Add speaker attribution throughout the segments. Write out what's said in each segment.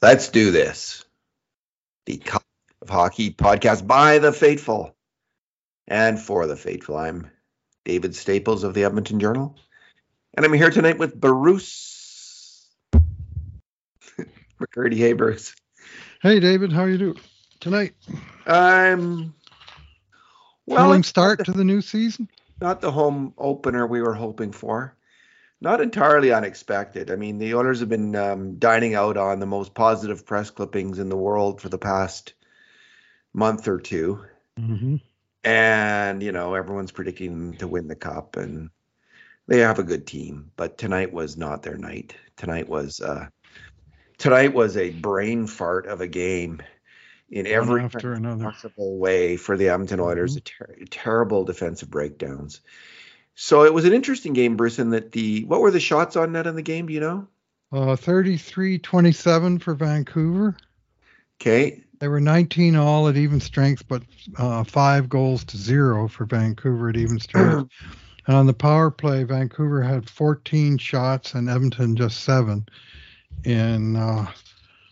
Speaker 1: Let's do this. The Cult of Hockey podcast by the faithful and for the faithful. I'm David Staples of the Edmonton Journal, and I'm here tonight with Bruce McCurdy. Hey, Bruce.
Speaker 2: Hey, David. How are you doing tonight?
Speaker 1: I'm
Speaker 2: well. Thrilling start to the new season.
Speaker 1: Not the home opener we were hoping for not entirely unexpected. I mean, the Oilers have been um, dining out on the most positive press clippings in the world for the past month or 2
Speaker 2: mm-hmm.
Speaker 1: and you know everyone's predicting them to win the cup, and they have a good team. But tonight was not their night. Tonight was uh, tonight was a brain fart of a game in every possible way for the Edmonton Oilers. Mm-hmm. Ter- terrible defensive breakdowns. So it was an interesting game, Bruce, in that the what were the shots on net in the game? Do you know?
Speaker 2: Uh, 33-27 for Vancouver.
Speaker 1: Okay.
Speaker 2: They were 19 all at even strength, but uh, five goals to zero for Vancouver at even strength. and on the power play, Vancouver had 14 shots and Edmonton just seven. And uh,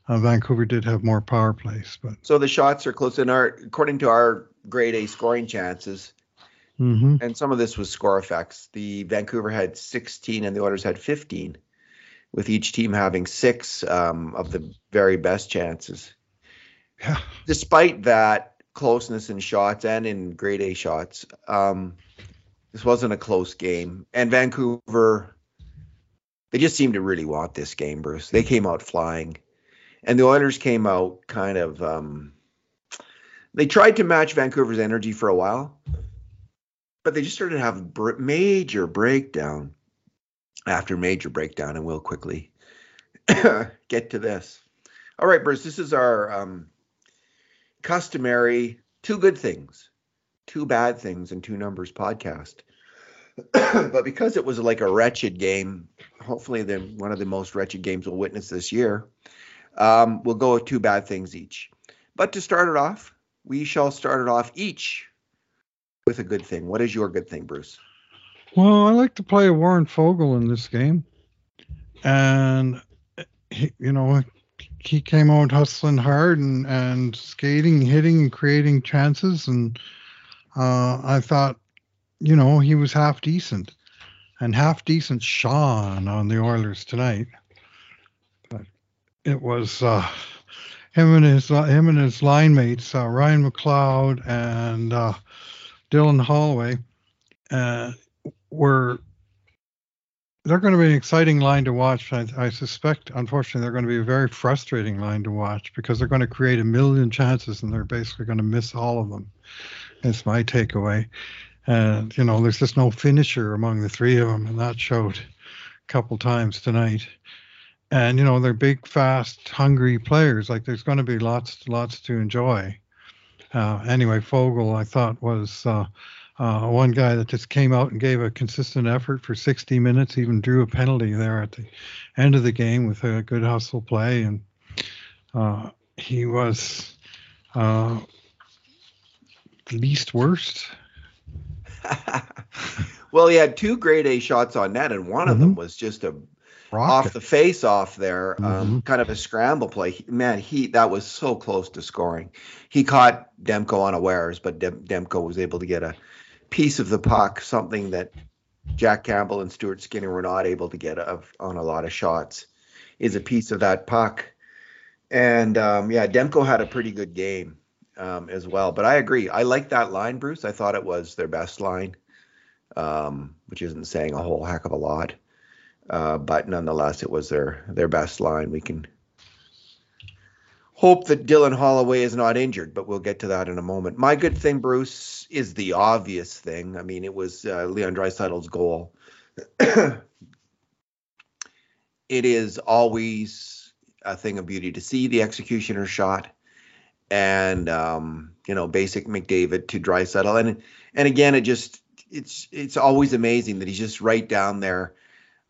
Speaker 2: uh, Vancouver did have more power plays, but
Speaker 1: so the shots are close. In our according to our grade A scoring chances,
Speaker 2: Mm-hmm.
Speaker 1: And some of this was score effects. The Vancouver had 16 and the Oilers had 15, with each team having six um, of the very best chances.
Speaker 2: Yeah.
Speaker 1: Despite that closeness in shots and in grade A shots, um, this wasn't a close game. And Vancouver, they just seemed to really want this game, Bruce. They came out flying. And the Oilers came out kind of. Um, they tried to match Vancouver's energy for a while, but they just started to have br- major breakdown after major breakdown, and we'll quickly get to this. All right, Bruce, this is our um, customary two good things, two bad things, and two numbers podcast. but because it was like a wretched game, hopefully the one of the most wretched games we'll witness this year, um, we'll go with two bad things each. But to start it off, we shall start it off each with a good thing. What is your good thing, Bruce?
Speaker 2: Well, I like to play Warren Foegele in this game, and he, you know he came out hustling hard and and skating, hitting, and creating chances, and uh, I thought, you know, he was half decent, and half decent Sean on the Oilers tonight. But it was. Uh, him and his uh, him and his line mates, uh, Ryan McLeod and uh, Dylan Holloway, uh, were they're going to be an exciting line to watch. I, I, suspect, unfortunately, they're going to be a very frustrating line to watch because they're going to create a million chances and they're basically going to miss all of them. That's my takeaway. And you know, there's just no finisher among the three of them, and that showed a couple times tonight. And you know, they're big, fast, hungry players. Like there's going to be lots, lots to enjoy uh, anyway, Foegele, I thought, was uh, uh, one guy that just came out and gave a consistent effort for 60 minutes, even drew a penalty there at the end of the game with a good hustle play. And uh, he was uh, least worst.
Speaker 1: well, he had two grade A shots on net, and one mm-hmm. of them was just a. off the face off there, um, mm-hmm. kind of a scramble play. Man, he that was so close to scoring. He caught Demko unawares, but Dem- Demko was able to get a piece of the puck, something that Jack Campbell and Stuart Skinner were not able to get of, on a lot of shots. Is a piece of that puck, and um, yeah, Demko had a pretty good game um, as well. But I agree, I like that line, Bruce. I thought it was their best line, um, which isn't saying a whole heck of a lot. Uh, but nonetheless, it was their their best line. We can hope that Dylan Holloway is not injured, but we'll get to that in a moment. My good thing, Bruce, is the obvious thing. I mean, it was uh, Leon Draisaitl's goal. it is always a thing of beauty to see the executioner shot, and um, you know, basic McDavid to Draisaitl, and and again, it just it's it's always amazing that he's just right down there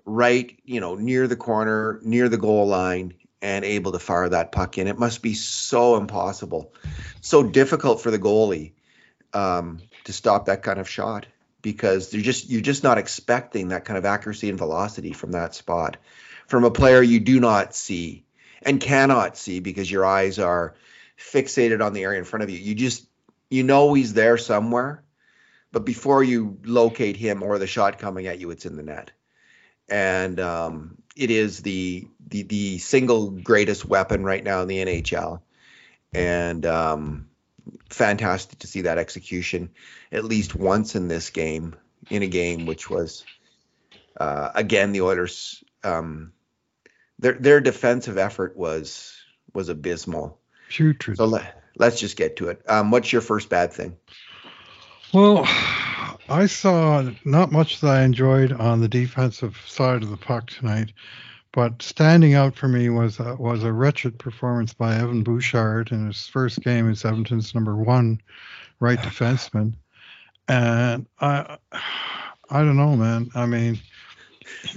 Speaker 1: right, you know, near the corner, near the goal line, and able to fire that puck in. It must be so impossible, so difficult for the goalie um, to stop that kind of shot because they're just you're just not expecting that kind of accuracy and velocity from that spot from a player you do not see. and cannot see because your eyes are fixated on the area in front of you. You just you know he's there somewhere, but before you locate him or the shot coming at you, it's in the net. And um, it is the, the the single greatest weapon right now in the NHL. And um, fantastic to see that execution at least once in this game, in a game which was uh, again the Oilers. Um, their their defensive effort was was abysmal.
Speaker 2: Putrid.
Speaker 1: So let, let's just get to it. Um, what's your first bad thing?
Speaker 2: Well, I saw not much that I enjoyed on the defensive side of the puck tonight, but standing out for me was a, was a wretched performance by Evan Bouchard in his first game as Edmonton's number one right defenseman, and I I don't know, man. I mean,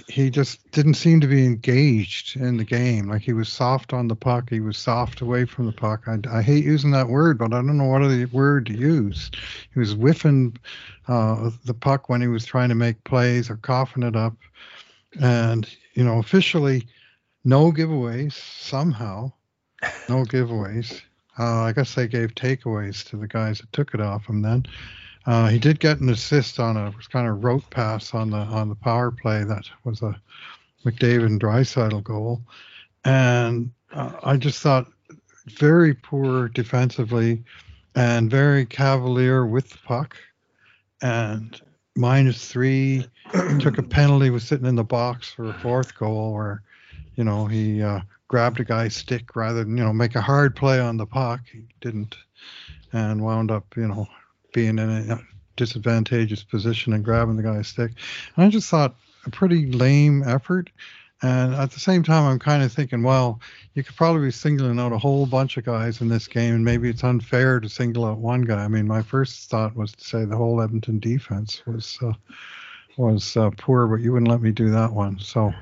Speaker 2: he just didn't seem to be engaged in the game. Like he was soft on the puck, he was soft away from the puck. I, I hate using that word, but I don't know what other word to use. He was whiffing uh, the puck when he was trying to make plays or coughing it up. And, you know, officially, no giveaways somehow. No giveaways. Uh, I guess they gave takeaways to the guys that took it off him then. Uh, he did get an assist on a kind of rope pass on the on the power play that was a McDavid and Draisaitl goal, and uh, I just thought very poor defensively and very cavalier with the puck, and minus three took a penalty was sitting in the box for a fourth goal where you know he uh, grabbed a guy's stick rather than you know make a hard play on the puck. He didn't and wound up you know being in a disadvantageous position and grabbing the guy's stick. And I just thought a pretty lame effort. And at the same time, I'm kind of thinking, well, you could probably be singling out a whole bunch of guys in this game, and maybe it's unfair to single out one guy. I mean, my first thought was to say the whole Edmonton defense was uh, was uh, poor, but you wouldn't let me do that one. So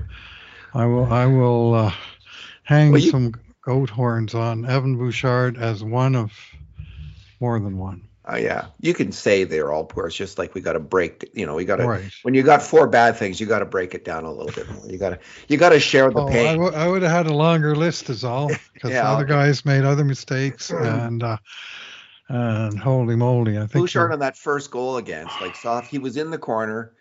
Speaker 2: I will I will uh, hang well, you- some goat horns on Evan Bouchard as one of more than one.
Speaker 1: Uh, yeah, you can say they're all poor. It's just like we got to break. You know, we got to right. when you got four bad things, you got to break it down a little bit more. You got to you got to share the oh, pain.
Speaker 2: I, w- I would have had a longer list, is all, because yeah, other okay. guys made other mistakes, and uh, and holy moly, I think
Speaker 1: Bouchard on that first goal against like soft. He was in the corner,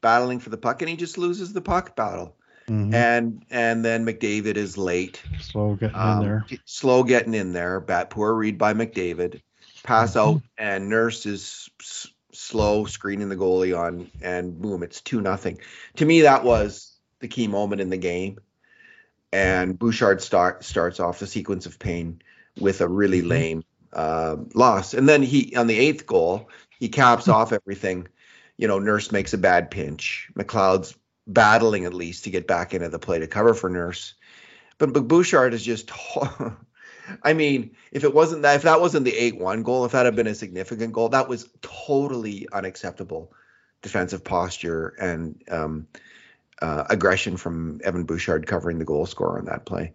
Speaker 1: battling for the puck, and he just loses the puck battle. Mm-hmm. And and then McDavid is late.
Speaker 2: Slow getting um, in there.
Speaker 1: Slow getting in there. Bad poor read by McDavid pass mm-hmm. out, and Nurse is s- slow screening the goalie on, and boom, it's two nothing. To me, that was the key moment in the game. And Bouchard start, starts off the sequence of pain with a really mm-hmm. lame uh, loss, and then he on the eighth goal he caps hmm. off everything. You know, Nurse makes a bad pinch. McLeod's battling at least to get back into the play to cover for Nurse. But, but Bouchard is just I mean, if it wasn't that, if that wasn't the eight-one goal, if that had been a significant goal, that was totally unacceptable defensive posture and um, uh, aggression from Evan Bouchard covering the goal scorer on that play,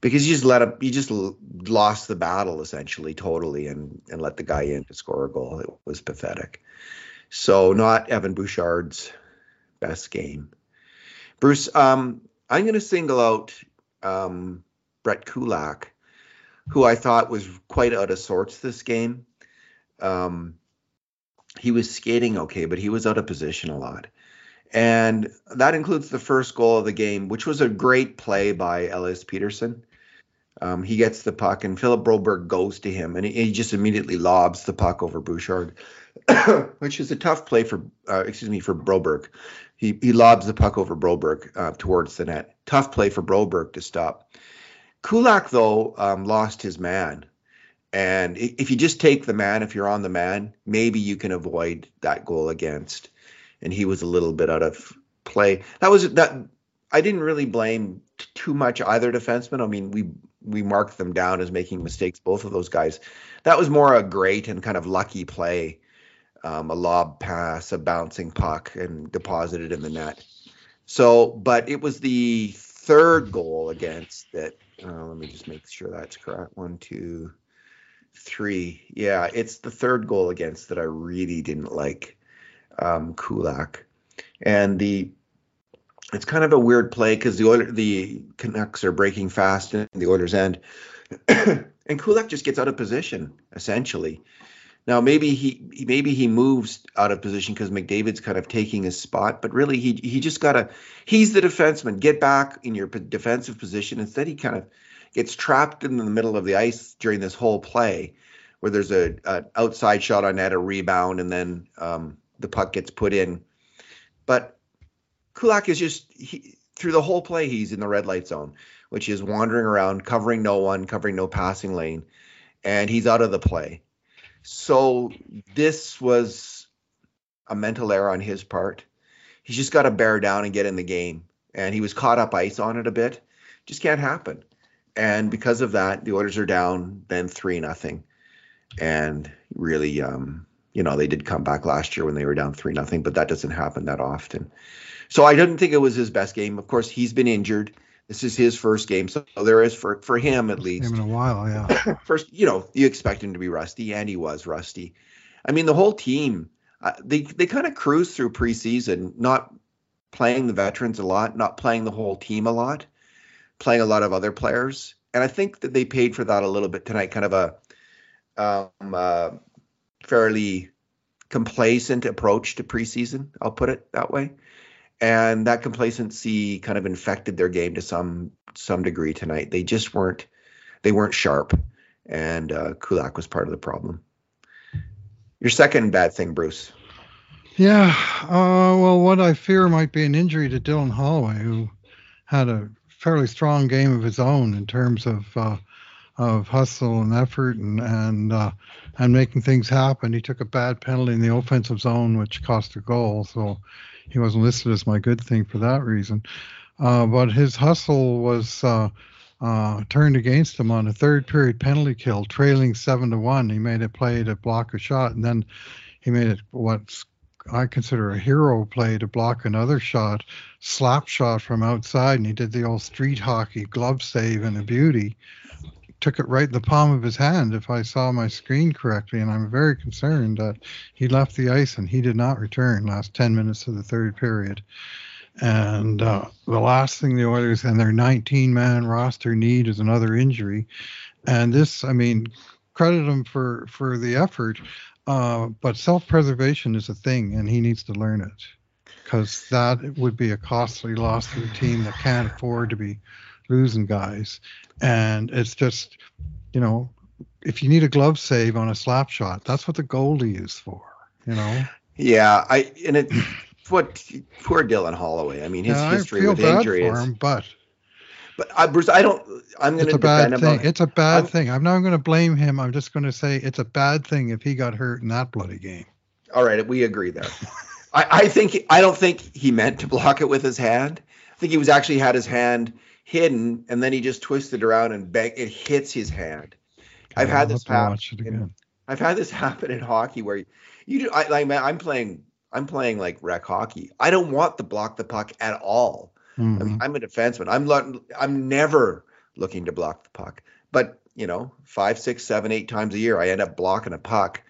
Speaker 1: because you just let him, you just lost the battle essentially totally, and and let the guy in to score a goal. It was pathetic. So not Evan Bouchard's best game. Bruce, um, I'm going to single out um, Brett Kulak who I thought was quite out of sorts this game. Um, he was skating okay, but he was out of position a lot. And that includes the first goal of the game, which was a great play by Elias Pettersson. Um, he gets the puck, and Philip Broberg goes to him, and he, he just immediately lobs the puck over Bouchard, which is a tough play for, uh, excuse me, for Broberg. He he lobs the puck over Broberg uh, towards the net. Tough play for Broberg to stop. Kulak though um, lost his man, and if you just take the man, if you're on the man, maybe you can avoid that goal against. And he was a little bit out of play. That was that. I didn't really blame t- too much either defenseman. I mean, we we marked them down as making mistakes, both of those guys. That was more a great and kind of lucky play, um, a lob pass, a bouncing puck, and deposited in the net. So, but it was the third goal against that uh, let me just make sure that's correct. One, two, three. Yeah, it's the third goal against that I really didn't like um, Kulak. And the it's kind of a weird play because the Oilers, the Canucks are breaking fast in the Oilers' end, and Kulak just gets out of position essentially. Now maybe he maybe he moves out of position because McDavid's kind of taking his spot, but really he he just gotta he's the defenseman. Get back in your defensive position. Instead, he kind of gets trapped in the middle of the ice during this whole play, where there's a, a outside shot on net, a rebound, and then um, the puck gets put in. But Kulak is just he, through the whole play, he's in the red light zone, which is wandering around, covering no one, covering no passing lane, and he's out of the play. So this was a mental error on his part. He's just got to bear down and get in the game. And he was caught up ice on it a bit. Just can't happen. And because of that, the Oilers are down then three nothing. And really, um, you know, they did come back last year when they were down three nothing, but that doesn't happen that often. So I didn't think it was his best game. Of course, he's been injured. This is his first game, so there is for for him at least.
Speaker 2: Him in a while, yeah.
Speaker 1: first, you know, you expect him to be rusty, and he was rusty. I mean, the whole team, uh, they they kind of cruised through preseason, not playing the veterans a lot, not playing the whole team a lot, playing a lot of other players, and I think that they paid for that a little bit tonight. Kind of a um, uh, fairly complacent approach to preseason. I'll put it that way and that complacency kind of infected their game to some some degree tonight. They just weren't they weren't sharp, and uh, Kulak was part of the problem. Your second bad thing, Bruce.
Speaker 2: Yeah, uh, well, what I fear might be an injury to Dylan Holloway, who had a fairly strong game of his own in terms of uh, of hustle and effort and and uh, and making things happen. He took a bad penalty in the offensive zone, which cost a goal. So he wasn't listed as my good thing for that reason. Uh, but his hustle was uh, uh, turned against him on a third period penalty kill, trailing seven to one. He made a play to block a shot, and then he made it what I consider a hero play to block another shot, slap shot from outside, and he did the old street hockey glove save and a beauty took it right in the palm of his hand, if I saw my screen correctly. And I'm very concerned that he left the ice and he did not return last 10 minutes of the third period. And uh, the last thing the Oilers and their 19 man roster need is another injury. And this, I mean, credit him for, for the effort, uh, but self preservation is a thing and he needs to learn it because that would be a costly loss to a team that can't afford to be losing guys. And it's just, you know, if you need a glove save on a slap shot, that's what the goalie is for, you know?
Speaker 1: Yeah, I and it what poor Dylan Holloway. I mean, his yeah, history with injury is. Him,
Speaker 2: but
Speaker 1: but uh, Bruce, I don't. I'm going to defend
Speaker 2: him. Thing. It's a bad I'm, thing. I'm not going to blame him. I'm just going to say it's a bad thing if he got hurt in that bloody game.
Speaker 1: All right, we agree there. I, I think I don't think he meant to block it with his hand. I think he was actually had his hand hidden, and then he just twisted around and bang, it hits his hand. I've had this happen. I've had this happen in hockey where you, you do. I, like I'm playing. I'm playing like rec hockey. I don't want to block the puck at all. Mm-hmm. I mean, I'm a defenseman. I'm lo- I'm never looking to block the puck. But you know, five, six, seven, eight times a year, I end up blocking a puck,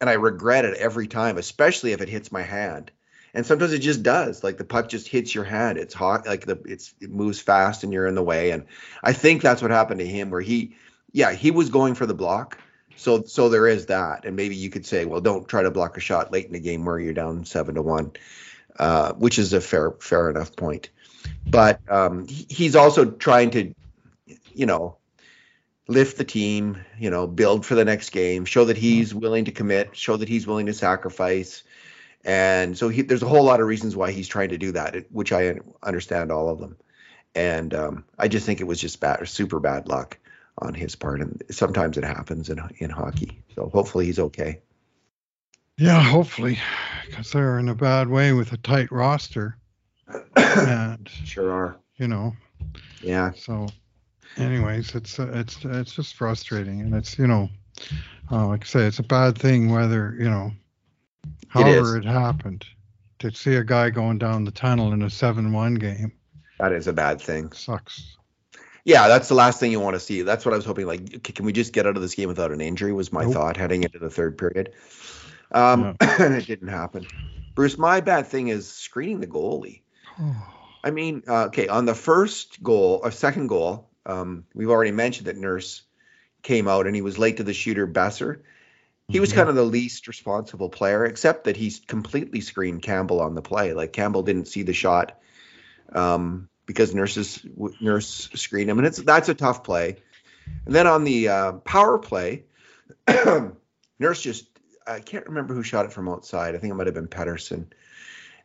Speaker 1: and I regret it every time, especially if it hits my hand and sometimes it just does like the puck just hits your hand it's hot like the it's it moves fast and you're in the way. And i think that's what happened to him where he yeah he was going for the block. So so there is that. And maybe you could say well don't try to block a shot late in the game where you're down seven to one uh, which is a fair fair enough point. But um, he, he's also trying to you know lift the team you know build for the next game show that he's willing to commit show that he's willing to sacrifice and so he, there's a whole lot of reasons why he's trying to do that, which I understand all of them. And um, I just think it was just bad, super bad luck on his part, and sometimes it happens in in hockey. So hopefully he's okay.
Speaker 2: Yeah, hopefully, because they're in a bad way with a tight roster. and
Speaker 1: sure are.
Speaker 2: You know.
Speaker 1: Yeah.
Speaker 2: So, anyways, it's uh, it's it's just frustrating, and it's you know, uh, like I say, it's a bad thing whether you know However, it, it, happened to see a guy going down the tunnel in a 7 1 game.
Speaker 1: That is a bad thing.
Speaker 2: Sucks.
Speaker 1: Yeah, that's the last thing you want to see. That's what I was hoping. Like, can we just get out of this game without an injury? Was my nope. thought heading into the third period. Um, yeah. and it didn't happen. Bruce, my bad thing is screening the goalie. I mean, uh, okay, on the first goal, or second goal, um, we've already mentioned that Nurse came out and he was late to the shooter Boeser. He was mm-hmm. kind of the least responsible player, except that he's completely screened Campbell on the play. Like Campbell didn't see the shot um, because nurses Nurse screened him, and it's that's a tough play. And then on the uh, power play, Nurse just I can't remember who shot it from outside. I think it might have been Pettersson,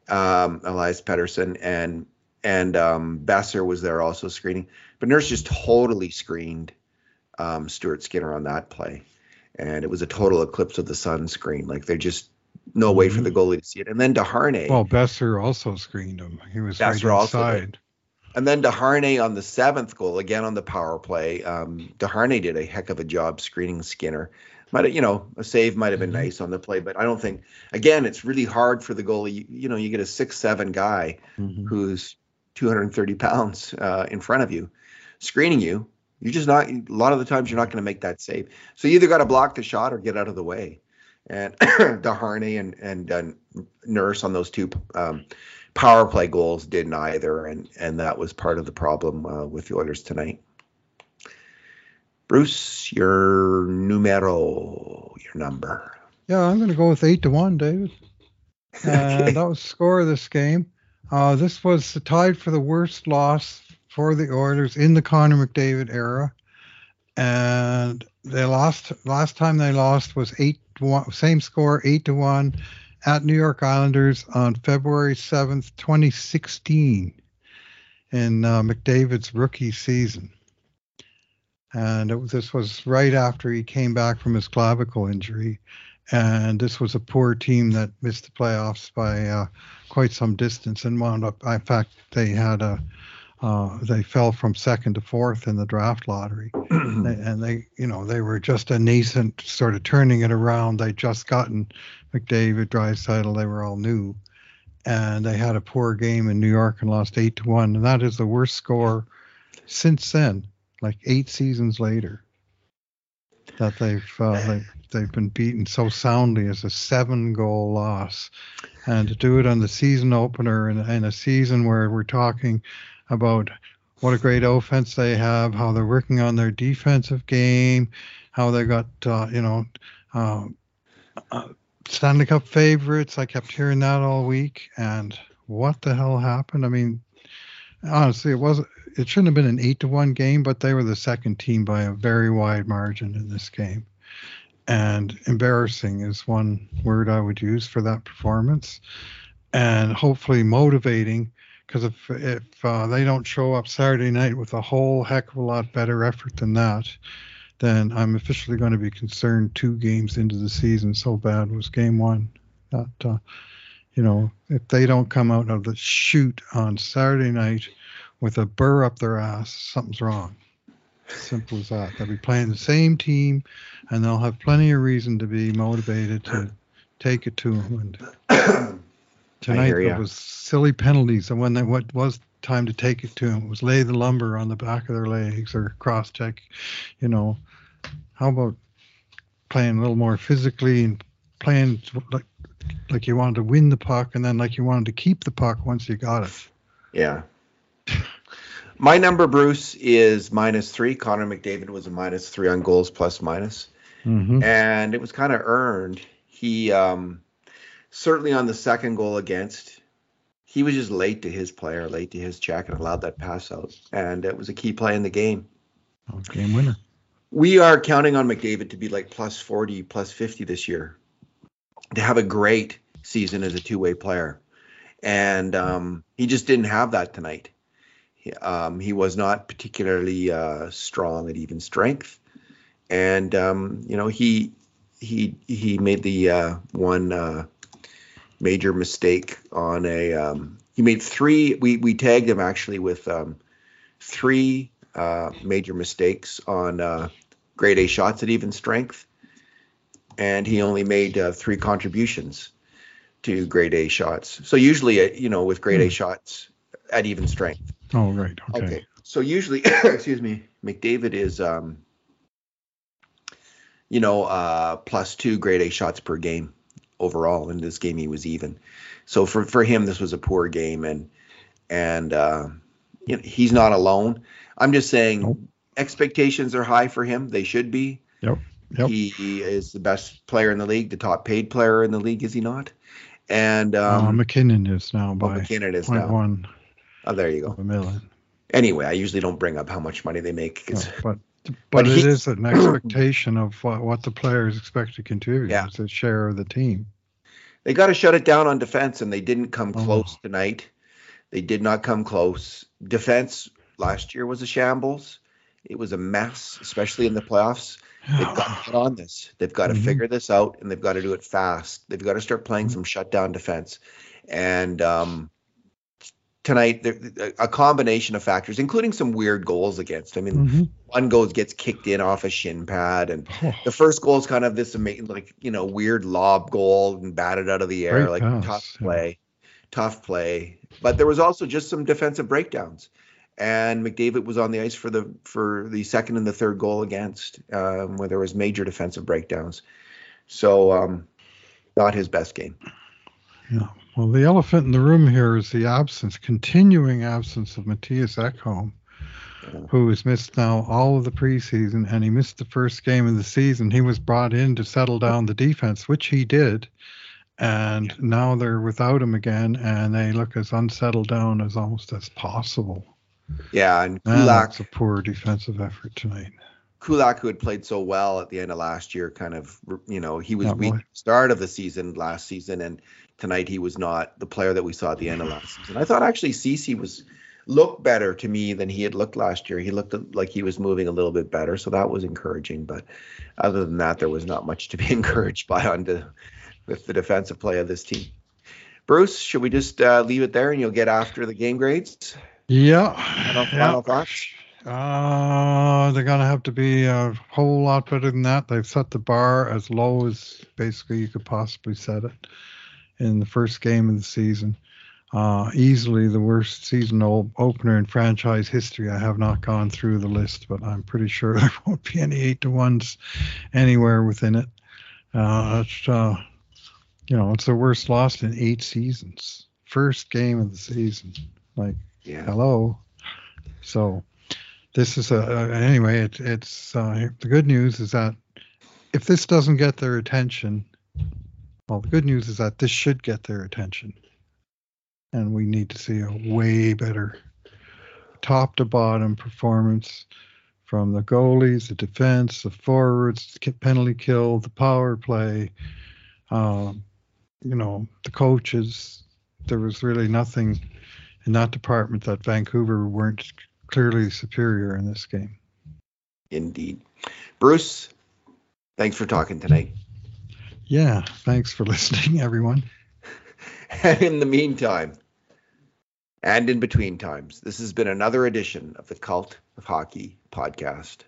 Speaker 1: um, Elias Pedersen, and and um, Boeser was there also screening. But Nurse just totally screened um, Stuart Skinner on that play and it was a total eclipse of the sun screen. Like they just no way for the mm-hmm. goalie to see it. And then Desharnais.
Speaker 2: Well, Boeser also screened him. He was Boeser right inside.
Speaker 1: And then Desharnais on the seventh goal, again on the power play. Um, Desharnais did a heck of a job screening Skinner. Might have, you know, a save might have been mm-hmm. nice on the play, but I don't think. Again, it's really hard for the goalie. You, you know, you get a six-seven guy mm-hmm. who's 230 pounds uh, in front of you, screening you. You're just not. A lot of the times, you're not going to make that save. So you either got to block the shot or get out of the way. And Desharnais and and uh, Nurse on those two um, power play goals did neither, and and that was part of the problem uh, with the Oilers tonight. Bruce, your numero, your number.
Speaker 2: Yeah, I'm going to go with eight to one, David. Uh, That was score of this game. Uh, this was tied for the worst loss for the Oilers in the Connor McDavid era, and they lost. Last time they lost was eight one, same score, eight to one, at New York Islanders on February seventh, twenty sixteen, in uh, McDavid's rookie season. And it, this was right after he came back from his clavicle injury. And this was a poor team that missed the playoffs by uh, quite some distance and wound up. In fact, they had a uh, they fell from second to fourth in the draft lottery, and they, you know, they were just a nascent sort of turning it around. They just gotten McDavid, Draisaitl, they were all new, and they had a poor game in New York and lost eight to one, and that is the worst score since then, like eight seasons later, that they've uh, they, they've been beaten so soundly as a seven goal loss, and to do it on the season opener in, in a season where we're talking about what a great offense they have, how they're working on their defensive game, how they got uh, you know uh, uh, Stanley Cup favorites. I kept hearing that all week, and what the hell happened? I mean, honestly, it wasn't. It shouldn't have been an eight to one game, but they were the second team by a very wide margin in this game. And embarrassing is one word I would use for that performance. And hopefully motivating because if if uh, they don't show up Saturday night with a whole heck of a lot better effort than that, then I'm officially going to be concerned two games into the season. So bad was game one. That uh, you know, if they don't come out of the chute on Saturday night with a burr up their ass, something's wrong. Simple as that. They'll be playing the same team, and they'll have plenty of reason to be motivated to take it to them. And Tonight it was silly penalties, and when they, what was time to take it to him was lay the lumber on the back of their legs or cross check. You know, how about playing a little more physically and playing like like you wanted to win the puck, and then like you wanted to keep the puck once you got it.
Speaker 1: Yeah. My number, Bruce, is minus three. Connor McDavid was a minus three on goals plus minus. Mm-hmm. and it was kind of earned. He um, certainly on the second goal against, he was just late to his player, late to his check, and allowed that pass out. And it was a key play in the game.
Speaker 2: Oh, game winner.
Speaker 1: We are counting on McDavid to be like plus 40, plus 50 this year, to have a great season as a two way player. And um, he just didn't have that tonight. He, um, he was not particularly uh, strong at even strength. And, um, you know, he he he made the uh, one uh, major mistake on a. Um, he made three. We we tagged him actually with um, three uh, major mistakes on uh, grade A shots at even strength, and he only made uh, three contributions to grade A shots. So usually, uh, you know, with grade hmm. A shots at even strength.
Speaker 2: Oh right. Okay. okay.
Speaker 1: So usually, excuse me, McDavid is um, you know, uh, plus two grade A shots per game overall. In this game, he was even. So for for him, this was a poor game, and and uh, you know, he's not alone. I'm just saying
Speaker 2: Nope.
Speaker 1: expectations are high for him. They should be.
Speaker 2: Yep. Yep.
Speaker 1: He is the best player in the league, the top paid player in the league, is he not? And
Speaker 2: uh,
Speaker 1: um,
Speaker 2: MacKinnon is now
Speaker 1: oh,
Speaker 2: by
Speaker 1: MacKinnon is now.
Speaker 2: one
Speaker 1: Oh, there you go.
Speaker 2: a million.
Speaker 1: Anyway, I usually don't bring up how much money they make. 'cause-
Speaker 2: No, but
Speaker 1: But
Speaker 2: it
Speaker 1: he-
Speaker 2: is an expectation of what, what the players expect to contribute.
Speaker 1: Yeah.
Speaker 2: It's a share of the team.
Speaker 1: they got to shut it down on defense, and they didn't come
Speaker 2: Oh.
Speaker 1: close tonight. They did not come close. Defense last year was a shambles. It was a mess, especially in the playoffs. They've got to get on this. They've got to
Speaker 2: Mhm.
Speaker 1: figure this out, and they've got to do it fast. They've got to start playing
Speaker 2: Mhm.
Speaker 1: some shutdown defense. And um, tonight, there- a combination of factors, including some weird goals against. I mean,
Speaker 2: Mhm.
Speaker 1: one goal gets kicked in off a shin pad, and
Speaker 2: Oh,
Speaker 1: the first goal is kind of this amazing, like you know, weird lob goal and batted out of the air,
Speaker 2: Great
Speaker 1: like
Speaker 2: pass,
Speaker 1: tough
Speaker 2: yeah.
Speaker 1: play, tough play. But there was also just some defensive breakdowns, and McDavid was on the ice for the for the second and the third goal against, um, where there was major defensive breakdowns. So, um, not his best game.
Speaker 2: yeah. Well, the elephant in the room here is the absence, continuing absence of Mattias Ekholm,
Speaker 1: Yeah.
Speaker 2: who has missed now all of the preseason, and he missed the first game of the season. He was brought in to settle down the defense, which he did. And now they're without him again, and they look as unsettled down as almost as possible.
Speaker 1: Yeah, and
Speaker 2: Man, that's a poor defensive effort tonight.
Speaker 1: Kulak, who had played so well at the end of last year, kind of, you know, he was
Speaker 2: Yeah,
Speaker 1: weak
Speaker 2: boy.
Speaker 1: at the start of the season last season, and tonight he was not the player that we saw at the end of last season. I thought actually Ceci was looked better to me than he had looked last year. He looked like he was moving a little bit better, so that was encouraging. But other than that, there was not much to be encouraged by on the, with the defensive play of this team. Bruce, should we just uh, leave it there and you'll get after the game grades?
Speaker 2: Yeah.
Speaker 1: Final,
Speaker 2: yeah.
Speaker 1: thoughts?
Speaker 2: Uh, they're gonna have to be a whole lot better than that. They've set the bar as low as basically you could possibly set it in the first game of the season. Uh, easily the worst season o- opener in franchise history. I have not gone through the list, but I'm pretty sure there won't be any eight to ones anywhere within it. Uh, it's, uh, you know, it's the worst loss in eight seasons. First game of the season. Like,
Speaker 1: Yeah.
Speaker 2: hello. So this is a, uh, anyway. It, it's uh, the good news is that if this doesn't get their attention, well, the good news is that this should get their attention, and we need to see a way better top to bottom performance from the goalies, the defense, the forwards, the penalty kill, the power play. Um, you know, the coaches. There was really nothing in that department that Vancouver weren't clearly superior in this game.
Speaker 1: Indeed. Bruce, thanks for talking tonight.
Speaker 2: Yeah, thanks for listening, everyone.
Speaker 1: And in the meantime, and in between times, this has been another edition of the Cult of Hockey podcast.